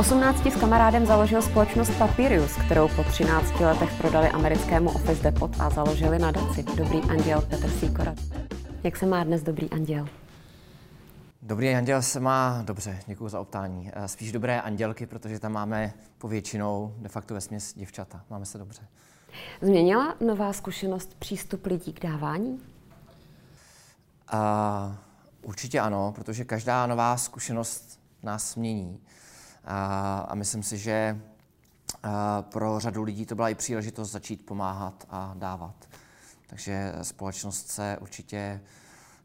18 s kamarádem založil společnost Papirius, kterou po 13 letech prodali americkému Office Depot a založili nadaci Dobrý anděl Petr Sýkora. Jak se má dnes Dobrý anděl? Dobrý anděl se má dobře, děkuji za optání. Spíš dobré andělky, protože tam máme povětšinou de facto ve směs děvčata. Máme se dobře. Změnila nová zkušenost přístup lidí k dávání? A, určitě ano, protože každá nová zkušenost nás mění. A, a myslím si, že a, pro řadu lidí to byla i příležitost začít pomáhat a dávat. Takže společnost se určitě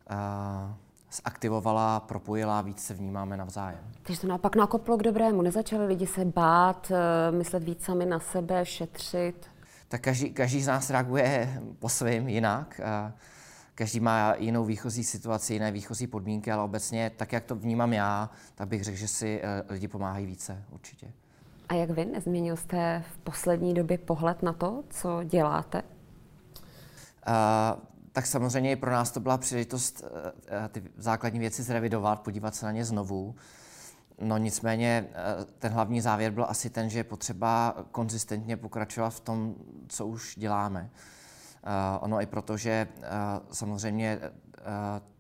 a, zaktivovala, propojila, víc se vnímáme navzájem. Takže to naopak nakoplo k dobrému. Nezačali lidi se bát, e, myslet víc sami na sebe, šetřit? Tak každý, každý z nás reaguje po svým jinak. Každý má jinou výchozí situaci, jiné výchozí podmínky, ale obecně, tak jak to vnímám já, tak bych řekl, že si e, lidi pomáhají více, určitě. A jak vy? Nezměnil jste v poslední době pohled na to, co děláte? Uh, tak samozřejmě i pro nás to byla příležitost uh, ty základní věci zrevidovat, podívat se na ně znovu. No nicméně ten hlavní závěr byl asi ten, že je potřeba konzistentně pokračovat v tom, co už děláme. Ono i proto, že samozřejmě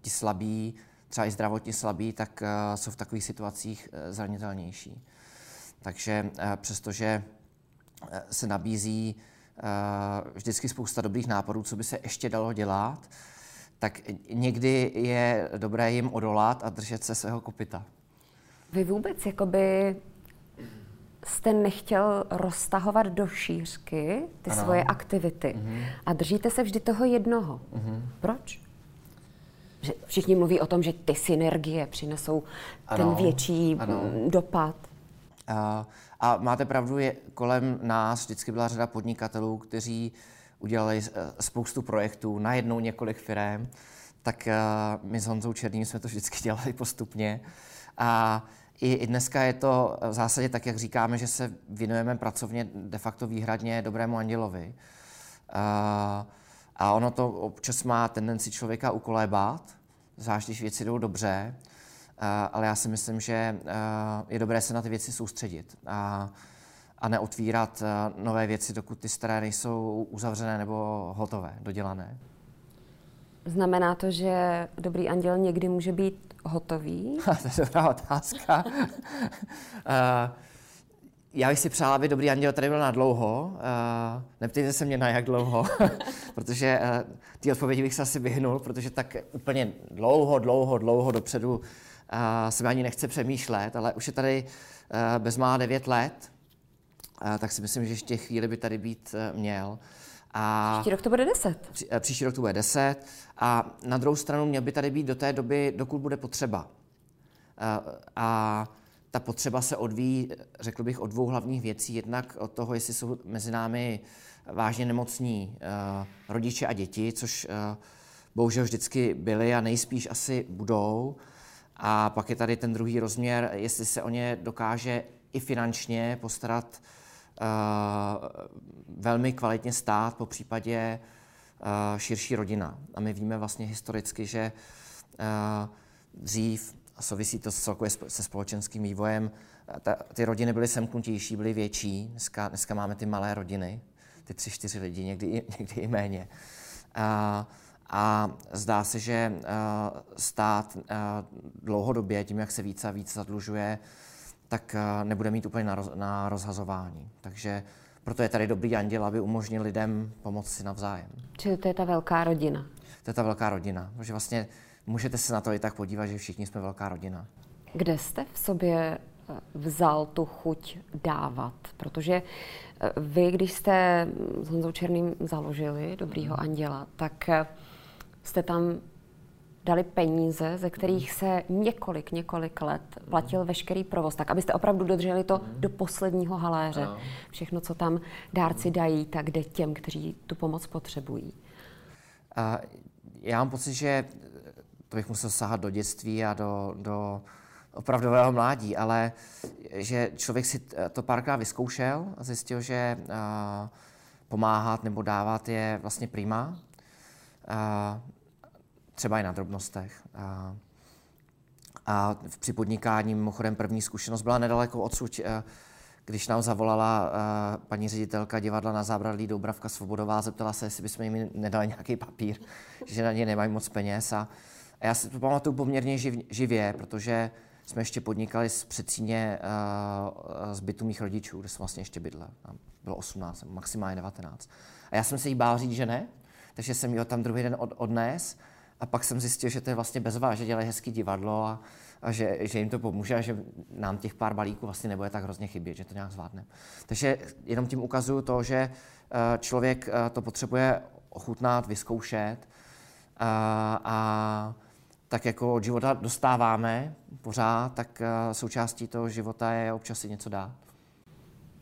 ti slabí, třeba i zdravotně slabí, tak jsou v takových situacích zranitelnější. Takže přestože se nabízí vždycky spousta dobrých nápadů, co by se ještě dalo dělat, tak někdy je dobré jim odolat a držet se svého kopita. Vy vůbec jakoby jste nechtěl roztahovat do šířky ty ano. svoje aktivity mm-hmm. a držíte se vždy toho jednoho. Mm-hmm. Proč? Že všichni mluví o tom, že ty synergie přinesou ano. ten větší ano. dopad. A, a máte pravdu, je, kolem nás vždycky byla řada podnikatelů, kteří udělali eh, spoustu projektů, najednou několik firm, tak uh, my s Honzou Černým jsme to vždycky dělali postupně. A i, I dneska je to v zásadě tak, jak říkáme, že se věnujeme pracovně de facto výhradně dobrému andělovi. A, a ono to občas má tendenci člověka ukolébat, zvlášť když věci jdou dobře, a, ale já si myslím, že je dobré se na ty věci soustředit a, a neotvírat nové věci, dokud ty staré nejsou uzavřené nebo hotové, dodělané. Znamená to, že dobrý anděl někdy může být hotový? to je dobrá otázka. uh, já bych si přála, aby dobrý anděl tady byl na dlouho. Uh, neptejte se mě na jak dlouho, protože uh, ty odpovědi bych se asi vyhnul, protože tak úplně dlouho, dlouho, dlouho dopředu uh, se mi ani nechce přemýšlet, ale už je tady uh, bezmála 9 let, uh, tak si myslím, že ještě chvíli by tady být uh, měl. A příští rok to bude 10. Pří, příští rok to bude 10. A na druhou stranu měl by tady být do té doby, dokud bude potřeba. A, a ta potřeba se odvíjí, řekl bych, od dvou hlavních věcí. Jednak od toho, jestli jsou mezi námi vážně nemocní uh, rodiče a děti, což uh, bohužel vždycky byly a nejspíš asi budou. A pak je tady ten druhý rozměr, jestli se o ně dokáže i finančně postarat Eh, velmi kvalitně stát, po případě eh, širší rodina. A my víme vlastně historicky, že eh, dřív, a souvisí to celkově se společenským vývojem, ta, ty rodiny byly semknutější, byly větší. Dneska, dneska máme ty malé rodiny, ty tři, čtyři lidi, někdy, někdy i méně. A, a zdá se, že stát dlouhodobě, tím, jak se více a více zadlužuje, tak eh, nebude mít úplně na, roz, na rozhazování. Takže proto je tady dobrý anděl, aby umožnil lidem pomoct si navzájem. Čili to je ta velká rodina. To je ta velká rodina, protože vlastně můžete se na to i tak podívat, že všichni jsme velká rodina. Kde jste v sobě eh, vzal tu chuť dávat? Protože eh, vy, když jste s Honzou Černým založili Dobrýho mhm. anděla, tak jste tam dali peníze, ze kterých se několik, několik let platil veškerý provoz, tak abyste opravdu dodrželi to do posledního haléře. Všechno, co tam dárci dají, tak jde těm, kteří tu pomoc potřebují. A já mám pocit, že to bych musel sahat do dětství a do, do opravdového mládí, ale že člověk si to párkrát vyzkoušel a zjistil, že pomáhat nebo dávat je vlastně prima třeba i na drobnostech. A, A v připodnikání mimochodem první zkušenost byla nedaleko odsud, když nám zavolala paní ředitelka divadla na zábradlí Doubravka Svobodová, zeptala se, jestli bychom jim nedali nějaký papír, že na ně nemají moc peněz. A, a já si to pamatuju poměrně živ, živě, protože jsme ještě podnikali z Přecíně uh, z bytu mých rodičů, kde jsem vlastně ještě bydlel. Bylo 18, maximálně 19. A já jsem se jí bál říct, že ne, takže jsem ji tam druhý den od, odnes a pak jsem zjistil, že to je vlastně bezvá, že dělají hezký divadlo a, a že, že, jim to pomůže a že nám těch pár balíků vlastně nebude tak hrozně chybět, že to nějak zvládne. Takže jenom tím ukazuju to, že uh, člověk uh, to potřebuje ochutnat, vyzkoušet a, a tak jako od života dostáváme pořád, tak uh, součástí toho života je občas si něco dát.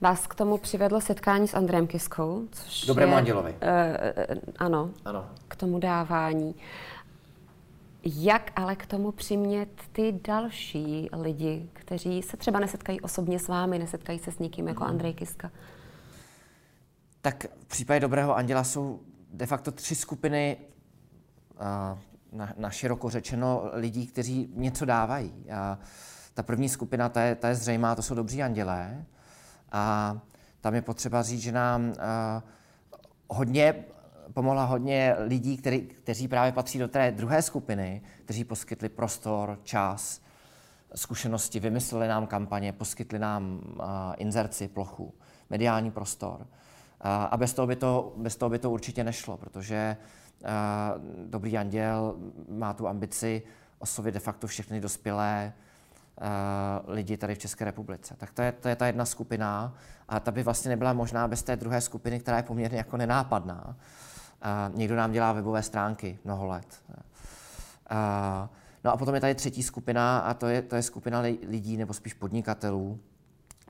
Vás k tomu přivedlo setkání s Andrem Kiskou, což Dobrému je, andělovi. Uh, ano, ano, k tomu dávání. Jak ale k tomu přimět ty další lidi, kteří se třeba nesetkají osobně s vámi, nesetkají se s někým jako mm. Andrej Kiska? Tak v případě Dobrého anděla jsou de facto tři skupiny na, na široko řečeno lidí, kteří něco dávají. A ta první skupina, ta je, ta je zřejmá, to jsou dobří andělé. A tam je potřeba říct, že nám uh, hodně pomohla hodně lidí, který, kteří právě patří do té druhé skupiny, kteří poskytli prostor, čas, zkušenosti, vymysleli nám kampaně, poskytli nám uh, inzerci, plochu, mediální prostor. Uh, a bez toho, by to, bez toho by to určitě nešlo, protože Dobrý anděl má tu ambici oslovit de facto všechny dospělé lidi tady v České republice. Tak to je, to je ta jedna skupina a ta by vlastně nebyla možná bez té druhé skupiny, která je poměrně jako nenápadná. A někdo nám dělá webové stránky mnoho let. No a potom je tady třetí skupina a to je, to je skupina lidí nebo spíš podnikatelů.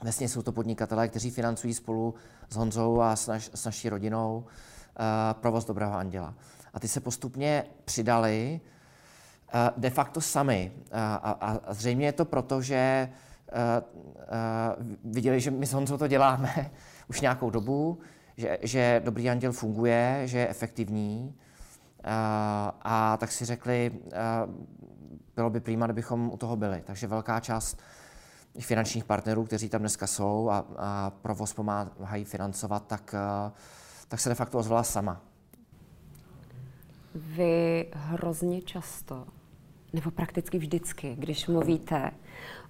Vlastně jsou to podnikatelé, kteří financují spolu s Honzou a s, naš, s naší rodinou provoz Dobrého anděla a ty se postupně přidali de facto sami. A, a, a zřejmě je to proto, že viděli, že my s Honzou to děláme už nějakou dobu, že, že Dobrý anděl funguje, že je efektivní. Uh, a tak si řekli, uh, bylo by prýma, kdybychom u toho byli. Takže velká část finančních partnerů, kteří tam dneska jsou a, a provoz pomáhají financovat, tak, uh, tak se de facto ozvala sama. Vy hrozně často, nebo prakticky vždycky, když mluvíte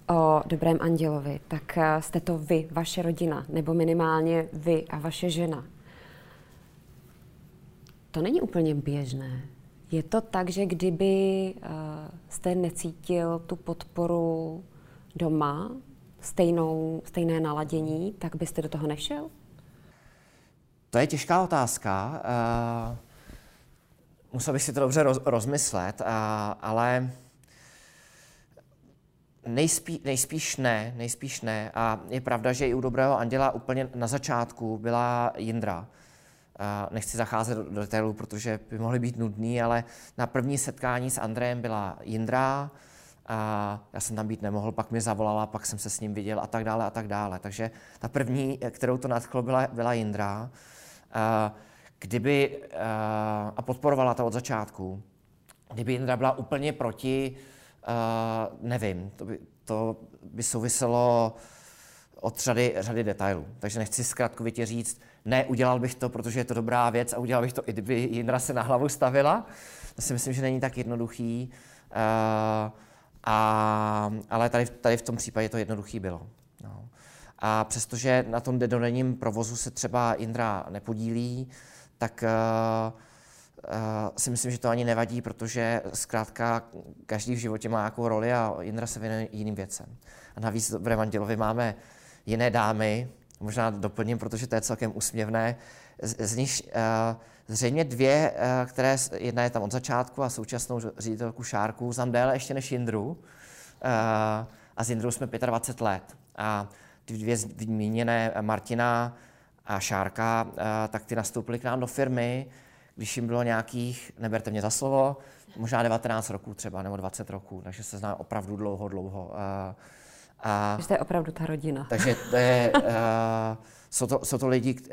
o dobrém andělovi, tak eh, jste to vy, vaše rodina, nebo minimálně vy a vaše žena. To není úplně běžné. Je to tak, že kdyby uh, jste necítil tu podporu doma, stejnou, stejné naladění, tak byste do toho nešel? To je těžká otázka. Uh... Musel bych si to dobře roz, rozmyslet, a, ale nejspí, nejspíš ne, nejspíš ne. A je pravda, že i u Dobrého anděla úplně na začátku byla Jindra. Nechci zacházet do, detailů, protože by mohly být nudný, ale na první setkání s Andrejem byla Jindra, a já jsem tam být nemohl, pak mi zavolala, pak jsem se s ním viděl a tak dále a tak dále. Takže ta první, kterou to nadchlo, byla, byla Jindra. Kdyby, a podporovala to od začátku, kdyby Indra byla úplně proti, uh, nevím, to by, to by souviselo od řady, řady detailů. Takže nechci zkrátkovitě říct, ne, udělal bych to, protože je to dobrá věc a udělal bych to, i kdyby Jindra se na hlavu stavila. To si myslím, že není tak jednoduchý. Uh, a, ale tady, tady v tom případě to jednoduchý bylo. No. A přestože na tom denodenním provozu se třeba Indra nepodílí, tak uh, si myslím, že to ani nevadí, protože zkrátka každý v životě má nějakou roli a Jindra se věnuje jiným věcem. A navíc v Evangelovi máme jiné dámy, možná doplním, protože to je celkem úsměvné, z, z nich uh, zřejmě dvě, uh, které, jedna je tam od začátku a současnou ředitelku Šárku, znám déle ještě než Jindru. Uh, a s Jindrou jsme 25 let. A ty dvě zmíněné, Martina a Šárka, tak ty nastoupili k nám do firmy, když jim bylo nějakých, neberte mě za slovo, možná 19 roků třeba, nebo 20 roků, takže se zná opravdu dlouho, dlouho. A, a, takže to je opravdu ta rodina. Takže to je, uh, jsou, to, jsou to lidi, uh,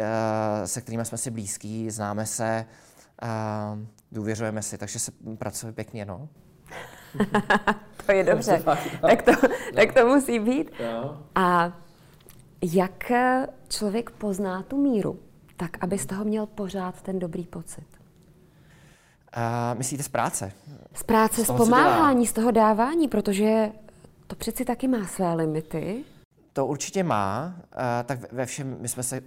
se kterými jsme si blízký, známe se, uh, důvěřujeme si, takže se pracuje pěkně, no. to je dobře. tak, to, tak to musí být. A jak člověk pozná tu míru, tak aby z toho měl pořád ten dobrý pocit? Uh, myslíte z práce? Z práce, z, z pomáhání, z toho dávání, protože to přeci taky má své limity. To určitě má, uh, tak ve všem, my jsme se uh,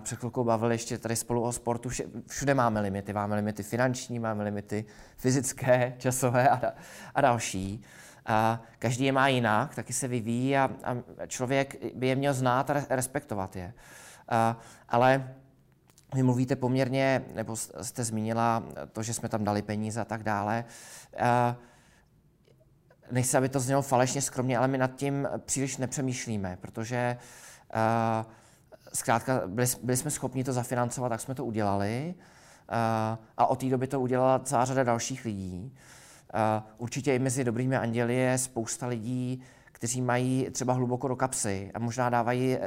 před chvilkou bavili ještě tady spolu o sportu, vše, všude máme limity, máme limity finanční, máme limity fyzické, časové a, da, a další. Uh, každý je má jinak, taky se vyvíjí a, a člověk by je měl znát a respektovat je. Uh, ale vy mluvíte poměrně, nebo jste zmínila to, že jsme tam dali peníze a tak dále. Uh, nechci, aby to znělo falešně skromně, ale my nad tím příliš nepřemýšlíme, protože uh, zkrátka byli, byli jsme schopni to zafinancovat, tak jsme to udělali uh, a od té doby to udělala celá řada dalších lidí. Určitě i mezi dobrými anděli je spousta lidí, kteří mají třeba hluboko do kapsy a možná dávají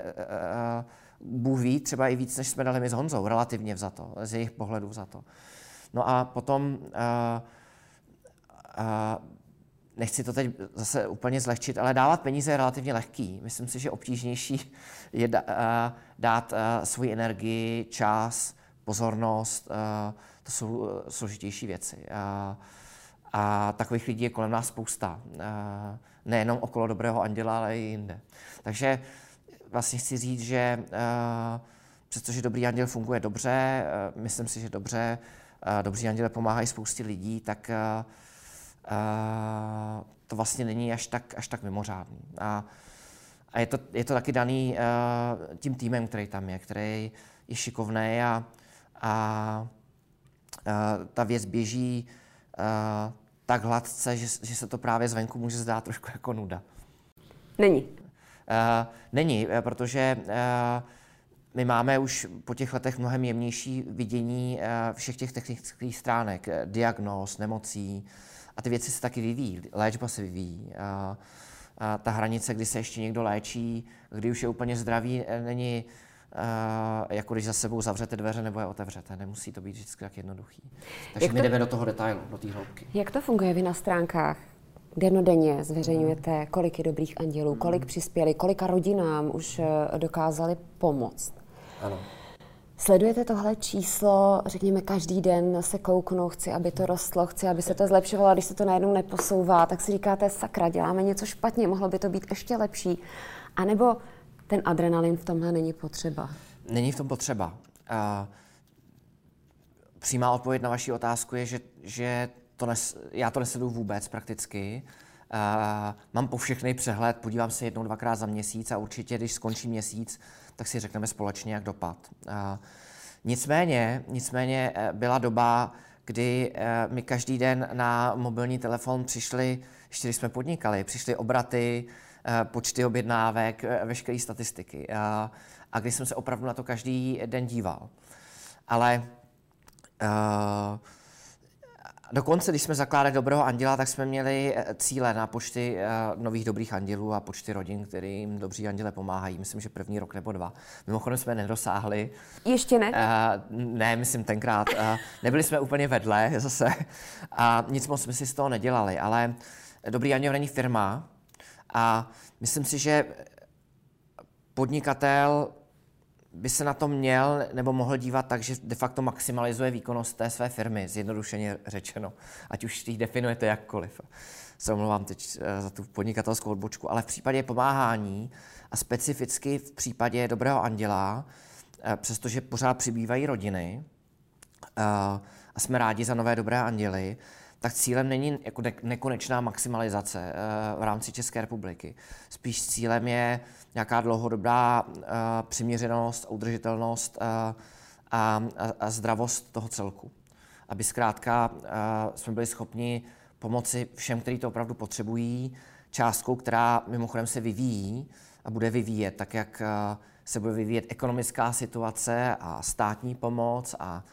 Bůh ví, třeba i víc, než jsme dali my s Honzou, relativně to, z jejich pohledu za to. No a potom uh, uh, nechci to teď zase úplně zlehčit, ale dávat peníze je relativně lehký. Myslím si, že obtížnější je dát svoji energii, čas, pozornost. To jsou složitější věci. A takových lidí je kolem nás spousta. Nejenom okolo dobrého anděla, ale i jinde. Takže vlastně chci říct, že přestože dobrý anděl funguje dobře, myslím si, že dobře, dobří anděle pomáhají spoustě lidí, tak to vlastně není až tak, až tak mimořádný. A, a je, to, je to taky daný tím týmem, který tam je, který je šikovný a, a ta věc běží tak hladce, že, že se to právě zvenku může zdát trošku jako nuda. Není. Uh, není, protože uh, my máme už po těch letech mnohem jemnější vidění všech těch technických stránek, diagnóz, nemocí, a ty věci se taky vyvíjí, léčba se vyvíjí. A, a ta hranice, kdy se ještě někdo léčí, kdy už je úplně zdravý, není jako když za sebou zavřete dveře nebo je otevřete. Nemusí to být vždycky tak jednoduchý. Takže Jak my to, jdeme do toho detailu, do té hloubky. Jak to funguje vy na stránkách? Denodenně zveřejňujete, kolik je dobrých andělů, kolik přispěli, kolika rodinám už e, dokázali pomoct. Ano. Sledujete tohle číslo, řekněme, každý den se kouknu, chci, aby to rostlo, chci, aby se to zlepšovalo, a když se to najednou neposouvá, tak si říkáte, sakra, děláme něco špatně, mohlo by to být ještě lepší. A nebo ten adrenalin v tomhle není potřeba? Není v tom potřeba. Uh, přímá odpověď na vaši otázku je, že, že to nes, já to nesleduju vůbec prakticky. Uh, mám po všechny přehled, podívám se jednou, dvakrát za měsíc a určitě, když skončí měsíc, tak si řekneme společně, jak dopad. Nicméně, nicméně eh, byla doba, kdy eh, mi každý den na mobilní telefon přišly, ještě jsme podnikali, přišly obraty, počty objednávek, veškeré statistiky. A, a když jsem se opravdu na to každý den díval. Ale uh, Dokonce, když jsme zakládali Dobrého anděla, tak jsme měli eh, cíle na počty eh, nových dobrých andělů a počty rodin, kterým dobří anděle pomáhají. Myslím, že první rok nebo dva. Mimochodem jsme nedosáhli. Ještě ne? Uh, ne, myslím tenkrát. Uh, nebyli jsme úplně vedle zase. A nic moc jsme si z toho nedělali, ale Dobrý anděl není firma a myslím si, že podnikatel by se na to měl nebo mohl dívat tak, že de facto maximalizuje výkonnost té své firmy, zjednodušeně řečeno, ať už ji definujete jakkoliv. Se omlouvám teď eh, za tu podnikatelskou odbočku, ale v případě pomáhání a specificky v případě Dobrého anděla, eh, přestože pořád přibývají rodiny eh, a jsme rádi za nové Dobré anděly, tak cílem není jako nekonečná maximalizace v rámci České republiky. Spíš cílem je nějaká dlouhodobá uh, přiměřenost, udržitelnost uh, a, a, a zdravost toho celku. Aby zkrátka jsme byli schopni pomoci všem, kteří to opravdu potřebují, částkou, která mimochodem se vyvíjí a bude vyvíjet, tak jak se bude vyvíjet ekonomická situace a státní pomoc a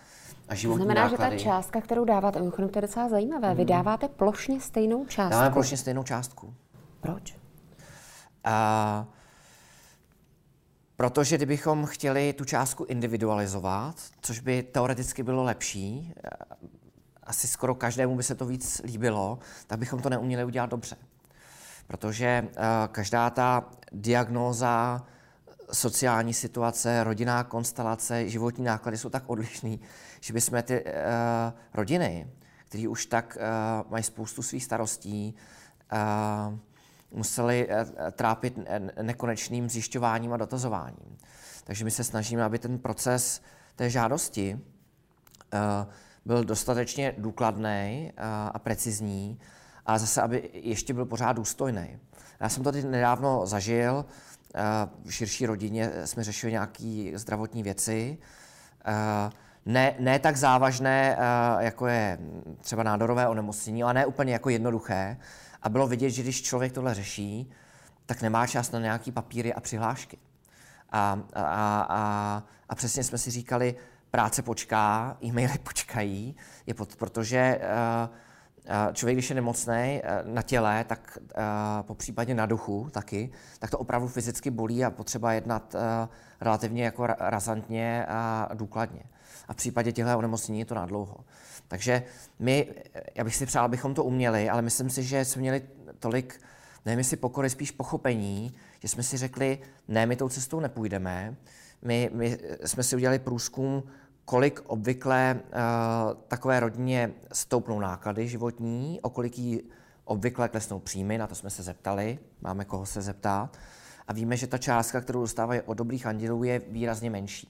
a životní to znamená, náklady. že ta částka, kterou dáváte, mimochodem to je docela zajímavé, mm. vy dáváte plošně stejnou částku. Dáváme plošně stejnou částku. Proč? Uh, Protože kdybychom chtěli tu částku individualizovat, což by teoreticky bylo lepší, eh, asi skoro každému by se to víc líbilo, tak bychom to neuměli udělat dobře. protože každá ta diagnóza, sociální situace, rodinná konstelace, životní náklady jsou tak odlišný, že bychom ty uh, rodiny, které už tak uh, mají spoustu svých starostí, uh, museli uh, trápit nekonečným zjišťováním a dotazováním. Takže my se snažíme, aby ten proces té žádosti uh, byl dostatečně důkladný uh, a precizní a zase, aby ještě byl pořád důstojný. Já jsem to teď nedávno zažil, v širší rodině jsme řešili nějaké zdravotní věci, ne, ne tak závažné, jako je třeba nádorové onemocnění, ale ne úplně jako jednoduché. A bylo vidět, že když člověk tohle řeší, tak nemá čas na nějaký papíry a přihlášky. A, a, a, a přesně jsme si říkali, práce počká, e-maily počkají, je pod, protože uh, člověk, když je nemocný eh, na těle, tak eh, po případě na duchu taky, tak to opravdu fyzicky bolí a potřeba jednat eh, relativně jako razantně a důkladně. A v případě těchto onemocnění je to nadlouho. Takže my, já bych si přál, abychom to uměli, ale myslím si, že jsme měli tolik, nevím jestli pokory, spíš pochopení, že jsme si řekli, ne, my tou cestou nepůjdeme. My, my jsme si udělali průzkum kolik obvykle uh, takové rodině stoupnou náklady životní, o kolik jí obvykle klesnou příjmy, na to jsme se zeptali, máme koho se zeptat. A víme, že ta částka, kterou dostávají od dobrých andělů, je výrazně menší.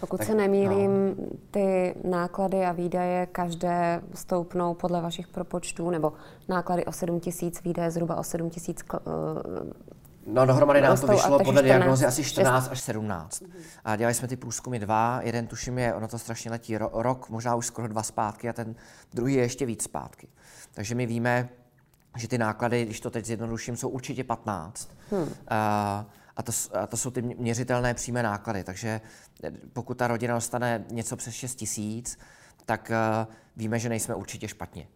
Pokud tak, se nemýlím, no. ty náklady a výdaje každé stoupnou podle vašich propočtů, nebo náklady o 7 tisíc, výdaje zhruba o 7 tisíc No dohromady nám to vyšlo podle diagnozy asi 14 až 17. A dělali jsme ty průzkumy dva, jeden tuším je, ono to strašně letí, rok, možná už skoro dva zpátky a ten druhý je ještě víc zpátky. Takže my víme, že ty náklady, když to teď zjednoduším, jsou určitě 15. Hmm. A, a, to, a to jsou ty měřitelné přímé náklady. Takže eh, pokud ta rodina dostane něco přes 6 tisíc, tak uh, víme, že nejsme určitě špatně.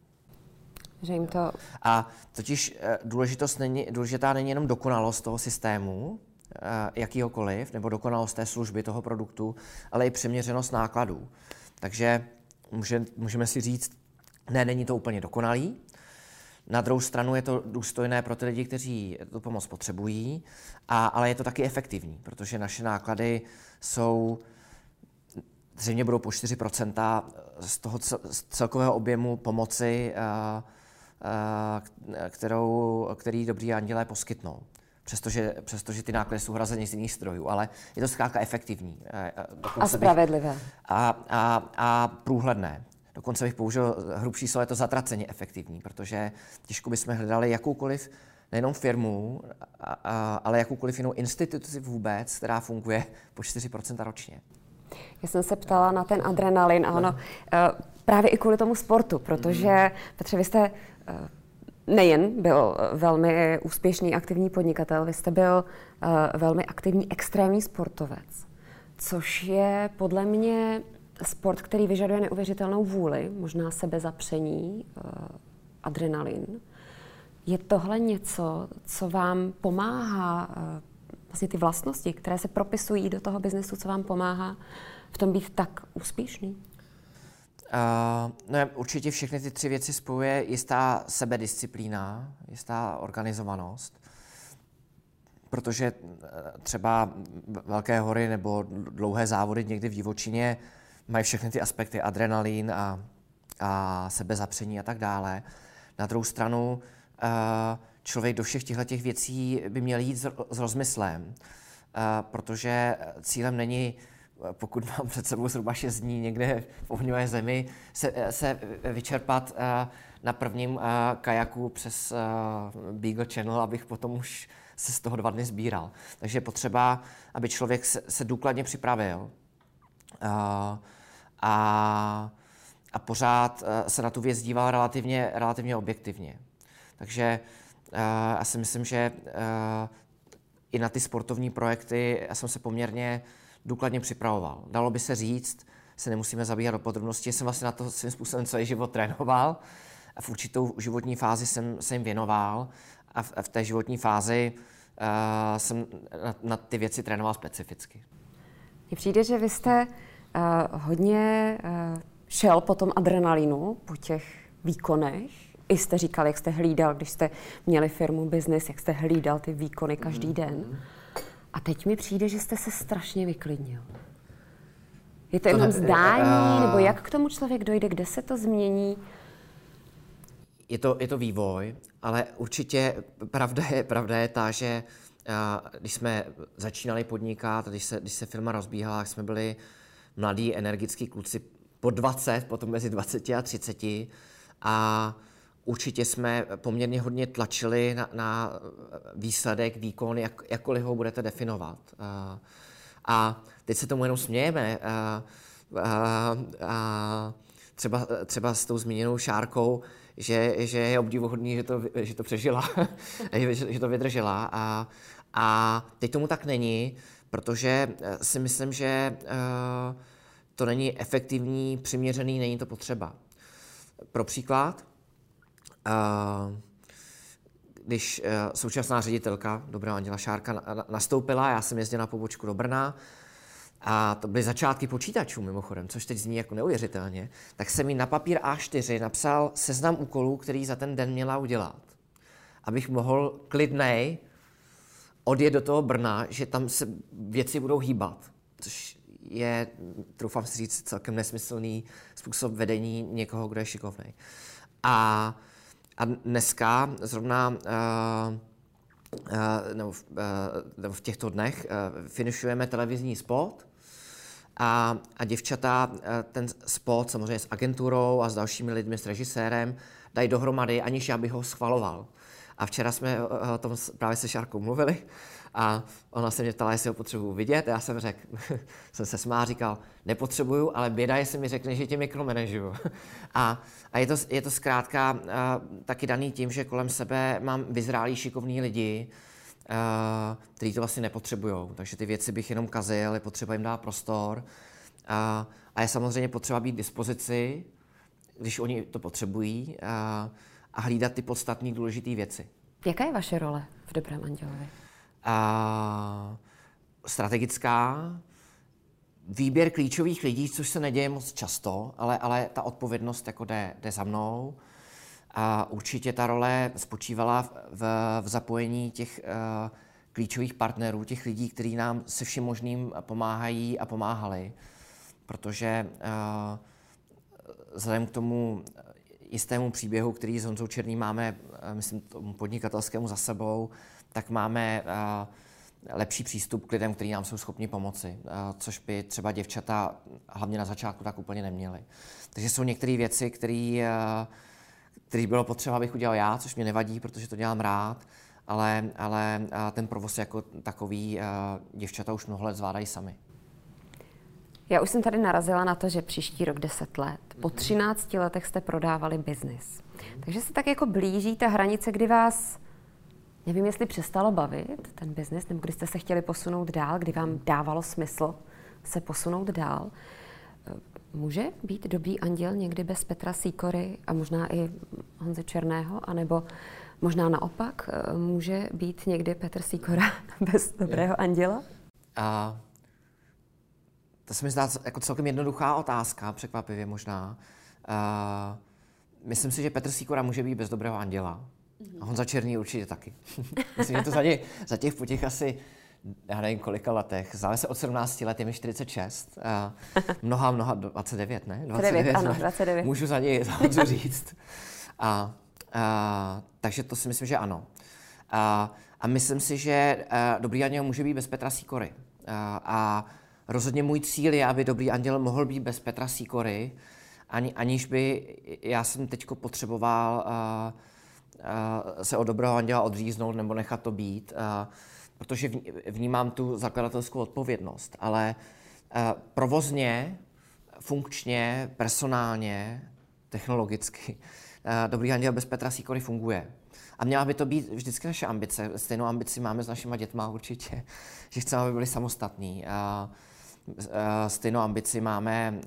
Že jim to... A totiž eh, důležitost není, důležitá není jenom dokonalost toho systému, eh, jakýhokoliv, nebo dokonalost té služby, toho produktu, ale i přeměřenost nákladů. Takže může, můžeme si říct, ne, není to úplně dokonalý, na druhou stranu je to důstojné pro ty lidi, kteří tu pomoc potřebují, a, ale je to taky efektivní, protože naše náklady jsou zřejmě budou po 4% z toho celkového objemu pomoci uh, kterou, který dobří andělé poskytnou. Přestože, přestože ty náklady jsou hrazeny z jiných strojů, ale je to zkrátka efektivní. Eh, eh, dokonce a spravedlivé. Bych, a, a, a průhledné. Dokonce bych použil hrubší slovo, je to zatraceně efektivní, protože těžko bychom hledali jakoukoliv nejenom firmu, a, a, ale jakoukoliv jinou instituci vůbec, která funguje po 4% ročně. Já jsem se ptala na ten adrenalin a ono, právě i kvůli tomu sportu, protože, Petře, vy jste Eh, nejen byl eh, velmi úspěšný aktivní podnikatel, vy jste byl eh, velmi aktivní extrémní sportovec, což je podle mě sport, který vyžaduje neuvěřitelnou vůli, možná sebezapření, adrenalin. Je tohle něco, co vám pomáhá, vlastně ty vlastnosti, které se propisují do toho biznesu, co vám pomáhá v tom být tak úspěšný? Uh, ne, určitě všechny ty tři věci spojuje jistá sebedisciplína, jistá organizovanost, protože eh, třeba velké hory nebo dlouhé závody někdy v divočině mají všechny ty aspekty, adrenalin a, a sebezapření a tak dále. Na druhou stranu uh, člověk do všech těchto věcí by měl jít s, rozmyslem, protože cílem není pokud mám před sebou zhruba 6 dní někde v ohňové zemi, se, se vyčerpat eh, na prvním eh, kajaku přes eh, Beagle Channel, abych potom už se z toho dva dny sbíral. Takže je potřeba, aby člověk se, se důkladně připravil a, a pořád se na tu věc díval relativně, relativně objektivně. Takže já si myslím, že i na ty sportovní projekty já jsem se poměrně důkladně připravoval. Dalo by se říct, se nemusíme zabíhat do podrobností, jsem vlastně na to svým způsobem celý život trénoval a v určitou životní fázi jsem se jim věnoval a v, v té životní fázi uh, jsem na, na ty věci trénoval specificky. Mně přijde, že vy jste uh, hodně uh, šel po tom adrenalinu, po těch výkonech i jste říkal, jak jste hlídal, když jste měli firmu, biznis, jak jste hlídal ty výkony každý mm. den. A teď mi přijde, že jste se strašně vyklidnil. Je to, to jenom ne, zdání, uh, nebo jak k tomu člověk dojde, kde se to změní? Je to, je to vývoj, ale určitě pravda je, pravda je ta, že uh, když jsme začínali podnikat, když se, když se firma rozbíhala, jsme byli mladí, energický kluci po 20, potom mezi 20 a 30 a určitě jsme poměrně hodně tlačili na, na výsledek, výkon, jak, jakkoliv ho budete definovat. A teď se tomu jenom smějeme. A, a, a třeba, třeba s tou zmíněnou šárkou, že, že je obdivuhodný, že to, že to přežila, že, že to vydržela. A, a teď tomu tak není, protože si myslím, že uh, to není efektivní, přiměřený, není to potřeba. Pro příklad, když uh, současná ředitelka Dobrá Anděla Šárka nastoupila, já jsem jezdil na pobočku do Brna, a to byly začátky počítačů mimochodem, což teď zní jako neuvěřitelně, tak jsem mi na papír A4 napsal seznam úkolů, který za ten den měla udělat. Abych mohl klidnej odjet do toho Brna, že tam se věci budou hýbat. Což je, troufám si říct, celkem nesmyslný způsob vedení někoho, kdo je šikovný. A, a dneska zrovna uh, uh, nebo, v, uh, nebo v těchto dnech finišujeme televizní spot a, a děvčata ten spot samozřejmě s agenturou a s dalšími lidmi, s režisérem, dají dohromady, aniž já bych ho schvaloval. A včera jsme o tom právě se Šárkou mluvili a ona se mě ptala, jestli ho potřebuju vidět. Já jsem řekl, jsem se smál, říkal, nepotřebuju, ale běda, jestli mi řekne, že tě mikromanažuju. A, a je, to, je to zkrátka uh, taky daný tím, že kolem sebe mám vyzrálí šikovní lidi, uh, kteří to vlastně nepotřebují. Takže ty věci bych jenom kazil, je potřeba jim dát prostor. Uh, a je samozřejmě potřeba být k dispozici, když oni to potřebují, uh, a hlídat ty podstatné důležité věci. Jaká je vaše role v Dobrém andělovi? Uh, strategická, výběr klíčových lidí, což se neděje moc často, ale, ale ta odpovědnost jako jde, jde za mnou. A určitě ta role spočívala v, v, v zapojení těch uh, klíčových partnerů, těch lidí, kteří nám se vším možným pomáhají a pomáhali. Protože uh, vzhledem k tomu jistému příběhu, který s Honzou Černým máme, uh, myslím, tomu podnikatelskému za sebou, tak máme uh, lepší přístup k lidem, kteří nám jsou schopni pomoci, uh, což by třeba děvčata hlavně na začátku tak úplně neměly. Takže jsou některé věci, které který bylo potřeba, abych udělal já, což mě nevadí, protože to dělám rád, ale, ale ten provoz jako takový děvčata už mnoho let zvládají sami. Já už jsem tady narazila na to, že příští rok 10 let. Po 13 letech jste prodávali biznis. Takže se tak jako blíží ta hranice, kdy vás, nevím, jestli přestalo bavit ten biznis, nebo kdy jste se chtěli posunout dál, kdy vám dávalo smysl se posunout dál. Může být dobrý anděl někdy bez Petra Sýkory a možná i Honzy Černého, anebo možná naopak, může být někdy Petr Sýkora bez dobrého anděla? A to se mi zdá jako celkem jednoduchá otázka, překvapivě možná. Uh, myslím si, že Petr Sýkora může být bez dobrého anděla. A Honza Černý určitě taky. myslím, že to za, těch, za těch po těch asi já nevím kolika letech, známe se od 17 let, je mi 46, a mnoha, mnoha, 29, ne? 29, 29 ano, 29. Můžu za něj říct. A, a, takže to si myslím, že ano. A, a myslím si, že a, dobrý anděl může být bez Petra Sýkory. A, a rozhodně můj cíl je, aby dobrý anděl mohl být bez Petra Sýkory, ani, aniž by já jsem teď potřeboval a, se od dobrého anděla odříznout nebo nechat to být. Protože vnímám tu zakladatelskou odpovědnost, ale provozně, funkčně, personálně, technologicky, Dobrý anděl bez Petra Sýkory funguje. A měla by to být vždycky naše ambice. Stejnou ambici máme s našimi dětma určitě, že chceme, aby byli samostatní. Stejnou ambici máme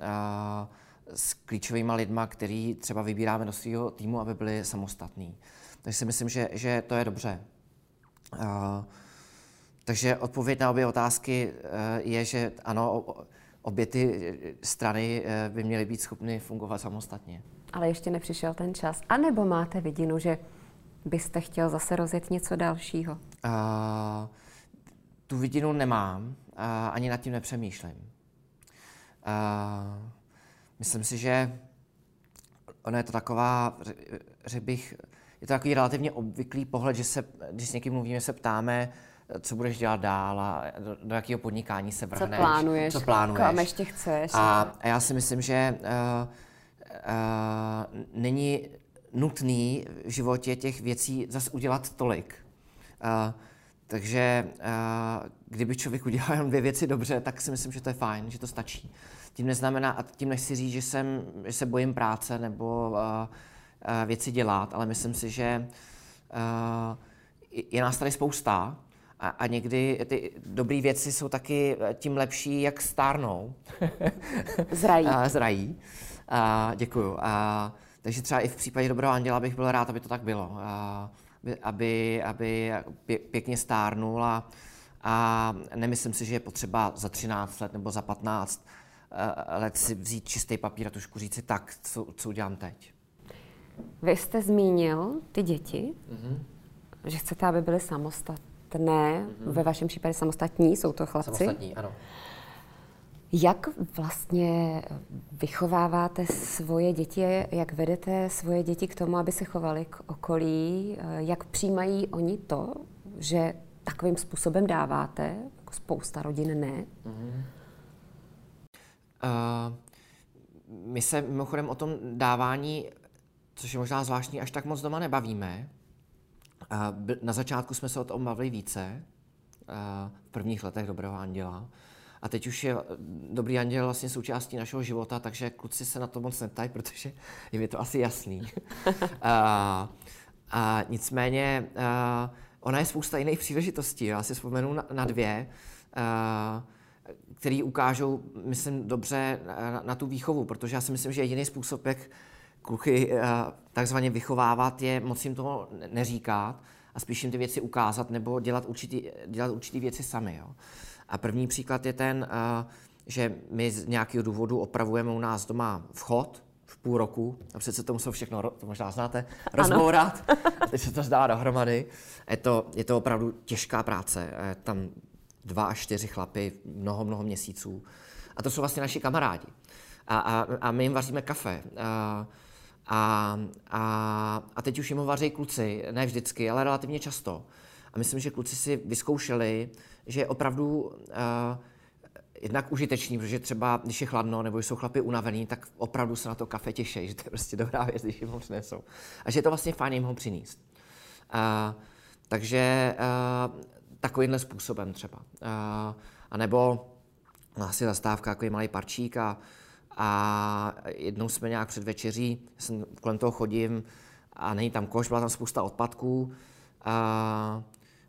s klíčovými lidma, který třeba vybíráme do svého týmu, aby byli samostatní. Takže si myslím, že, že to je dobře. Takže odpověď na obě otázky eh, je, že ano, obě ty strany eh, by měly být schopny fungovat samostatně. ale ještě nepřišel ten čas. A nebo máte vidinu, že byste chtěl zase rozjet něco dalšího? Uh, tu vidinu nemám, uh, ani nad tím nepřemýšlím. Uh, myslím si, že ono je to taková, řekl bych, je to takový relativně obvyklý pohled, že se, když s někým mluvíme, se ptáme, co budeš dělat dál a do, do jakého podnikání se vrhneš. Co plánuješ, co plánuješ. kam ještě chceš. A, a já si myslím, že uh, uh, není nutný v životě těch věcí zase udělat tolik. Uh, takže uh, kdyby člověk udělal jen dvě věci dobře, tak si myslím, že to je fajn, že to stačí. Tím neznamená, a tím nechci říct, že, jsem, že se bojím práce nebo uh, uh, věci dělat, ale myslím si, že uh, je nás tady spousta a, a někdy ty dobré věci jsou taky tím lepší, jak stárnou. Zrají. zrají. A, děkuju. A, takže třeba i v případě Dobrého anděla bych byl rád, aby to tak bylo. A, aby, aby pěkně stárnul a, a nemyslím si, že je potřeba za 13 let nebo za 15 eh, let si vzít čistý papír a tušku říct si tak, co, co udělám teď. Vy jste zmínil ty děti, mm-hmm. že chcete, aby byly samostatné, mm-hmm. ve vašem případě samostatní, jsou to chlapci? Samostatní, ano. Jak vlastně vychováváte svoje děti, jak vedete svoje děti k tomu, aby se chovali k okolí, jak přijímají oni to, že takovým způsobem dáváte, jako spousta rodin ne? Mm-hmm. Uh, my se mimochodem o tom dávání, což je možná zvláštní, až tak moc doma nebavíme. Na začátku jsme se o tom bavili více, v prvních letech Dobrého anděla. A teď už je Dobrý anděl vlastně součástí našeho života, takže kluci se na to moc neptají, protože je mi to asi jasný. a, a nicméně a, ona je spousta jiných příležitostí. Já si vzpomenu na, na dvě, a, který ukážou, myslím, dobře na, na tu výchovu, protože já si myslím, že jediný způsob, jak kluky takzvaně vychovávat, je moc jim toho neříkat a spíš jim ty věci ukázat nebo dělat určitý, dělat určitý věci sami. Jo. A první příklad je ten, eh, že my z nějakého důvodu opravujeme u nás doma vchod v půl roku. A přece to musel všechno, to možná znáte, rozbourat. A teď se to zdá dohromady. Je to, je to opravdu těžká práce. Je tam dva až čtyři chlapy, mnoho, mnoho měsíců. A to jsou vlastně naši kamarádi. A, a, a my jim vaříme kafe. A, a, a, a teď už jim ho vaří kluci, ne vždycky, ale relativně často. A myslím, že kluci si vyzkoušeli, že je opravdu uh, jednak užitečný, protože třeba, když je chladno nebo jsou chlapy unavený, tak opravdu se na to kafe těší, že to je prostě dobrá věc, když jim ho přinesou. A že je to vlastně fajn jim ho přinést. Uh, takže uh, takovýmhle způsobem třeba. Uh, a nebo asi zastávka, jako je malý parčík a, a jednou jsme nějak před večeří, jsem kolem toho chodím a není tam koš, byla tam spousta odpadků. A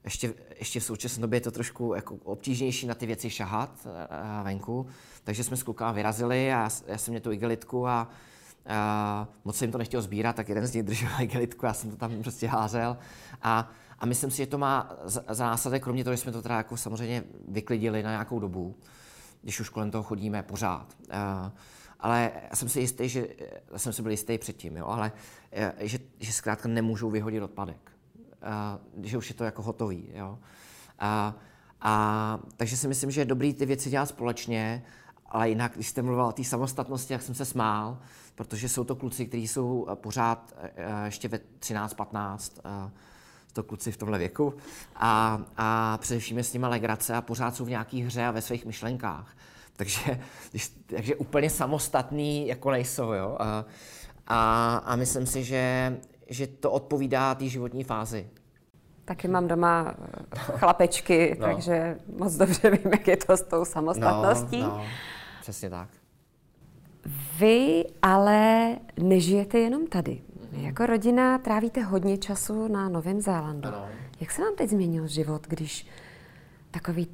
ještě, ještě v současné době je to trošku jako obtížnější na ty věci šahat a eh, venku, takže jsme s klukama vyrazili a já jsem měl tu igelitku a, a moc jsem to nechtěl sbírat, tak jeden z nich držel igelitku, já jsem to tam prostě házel a, a myslím si, že to má za, za následek, kromě toho, že jsme to teda jako samozřejmě vyklidili na nějakou dobu, když už kolem toho chodíme pořád. A, ale já jsem si jistý, že já jsem si byl jistý předtím, jo, ale eh, že, že zkrátka nemůžou vyhodit odpadek že už je to jako hotový. Jo? A, a, takže si myslím, že je dobrý ty věci dělat společně, ale jinak, když jste mluvil o té samostatnosti, jak jsem se smál, protože jsou to kluci, kteří jsou pořád ještě ve 13-15, to kluci v tomhle věku, a, a především je s nimi legrace a pořád jsou v nějaký hře a ve svých myšlenkách. Takže, takže úplně samostatný jako nejsou. Jo? A, a, a myslím si, že, že to odpovídá té životní fázi. Taky mám doma eh, chlapečky, no. takže moc dobře vím, jak je to s tou samostatností. No, no, přesně tak. Vy ale nežijete jenom tady. Vy jako rodina trávíte hodně času na Novém Zélandu. Ano. Jak se vám teď změnil život, když takový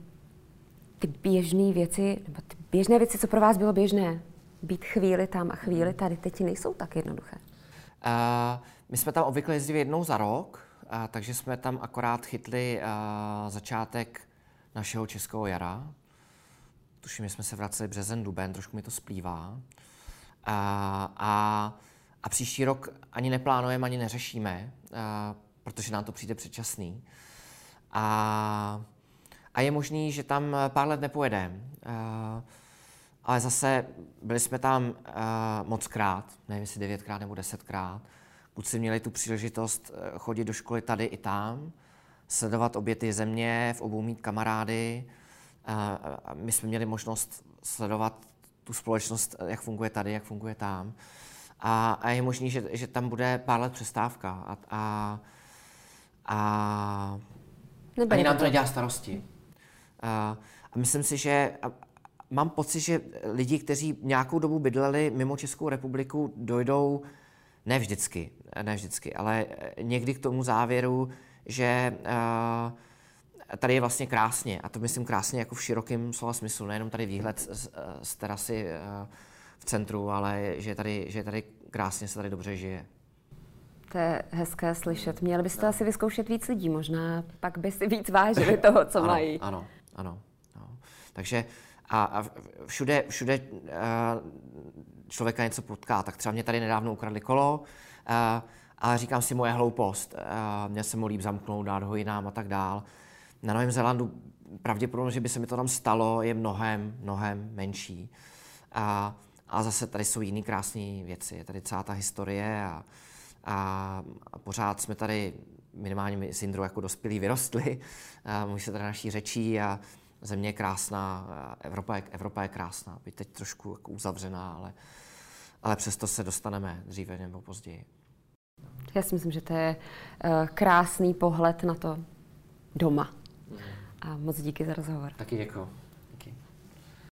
ty běžné věci, nebo ty běžné věci, co pro vás bylo běžné, být chvíli tam a chvíli tady, teď nejsou tak jednoduché? Uh, my jsme tam obvykle jezdili jednou za rok, a, takže jsme tam akorát chytli a, začátek našeho českého jara. Tuším, že jsme se vraceli březen, duben, trošku mi to splývá. A, a, a příští rok ani neplánujeme, ani neřešíme, protože nám to přijde předčasný. A, a je možný, že tam pár let nepojedeme. Ale zase byli jsme tam uh, moc krát, nevím jestli devětkrát nebo desetkrát. Kluci měli tu příležitost chodit do školy tady i tam, sledovat obě ty země, v obou mít kamarády. Uh, my jsme měli možnost sledovat tu společnost, jak funguje tady, jak funguje tam. A, a je možný, že, že tam bude pár let přestávka. A, a, a ani nám to nedělá starosti. A, a myslím si, že a, mám pocit, že lidi, kteří nějakou dobu bydleli mimo Českou republiku, dojdou ne vždycky, ne vždycky, ale někdy k tomu závěru, že uh, tady je vlastně krásně, a to myslím krásně jako v širokém slova smyslu, nejenom tady výhled z, z terasy v centru, ale že tady, že tady krásně se tady dobře žije. To je hezké slyšet. Měli byste asi vyzkoušet víc lidí, možná pak by si víc vážili toho, co ano, mají. Ano, ano. ano. Takže a, a všude, všude uh, člověka něco potká. Tak třeba mě tady nedávno ukradli kolo, uh, ale říkám si moje hloupost. Uh, měl jsem mu líp zamknout, dát ho jinám a tak dál. Na Novém Zélandu pravděpodobně, že by se mi to tam stalo, je mnohem, mnohem menší. A, a zase tady jsou jiné krásné věci. Je tady celá ta historie a, a, a pořád jsme tady minimálně my s Indrou jako dospělí vyrostli. A mluví se tady naší řečí a země je krásná, Evropa je, Evropa je krásná, byť teď trošku jako uzavřená, ale, ale přesto se dostaneme dříve nebo později. Já si myslím, že to je uh, krásný pohled na to doma. A moc díky za rozhovor. Taky děkuji.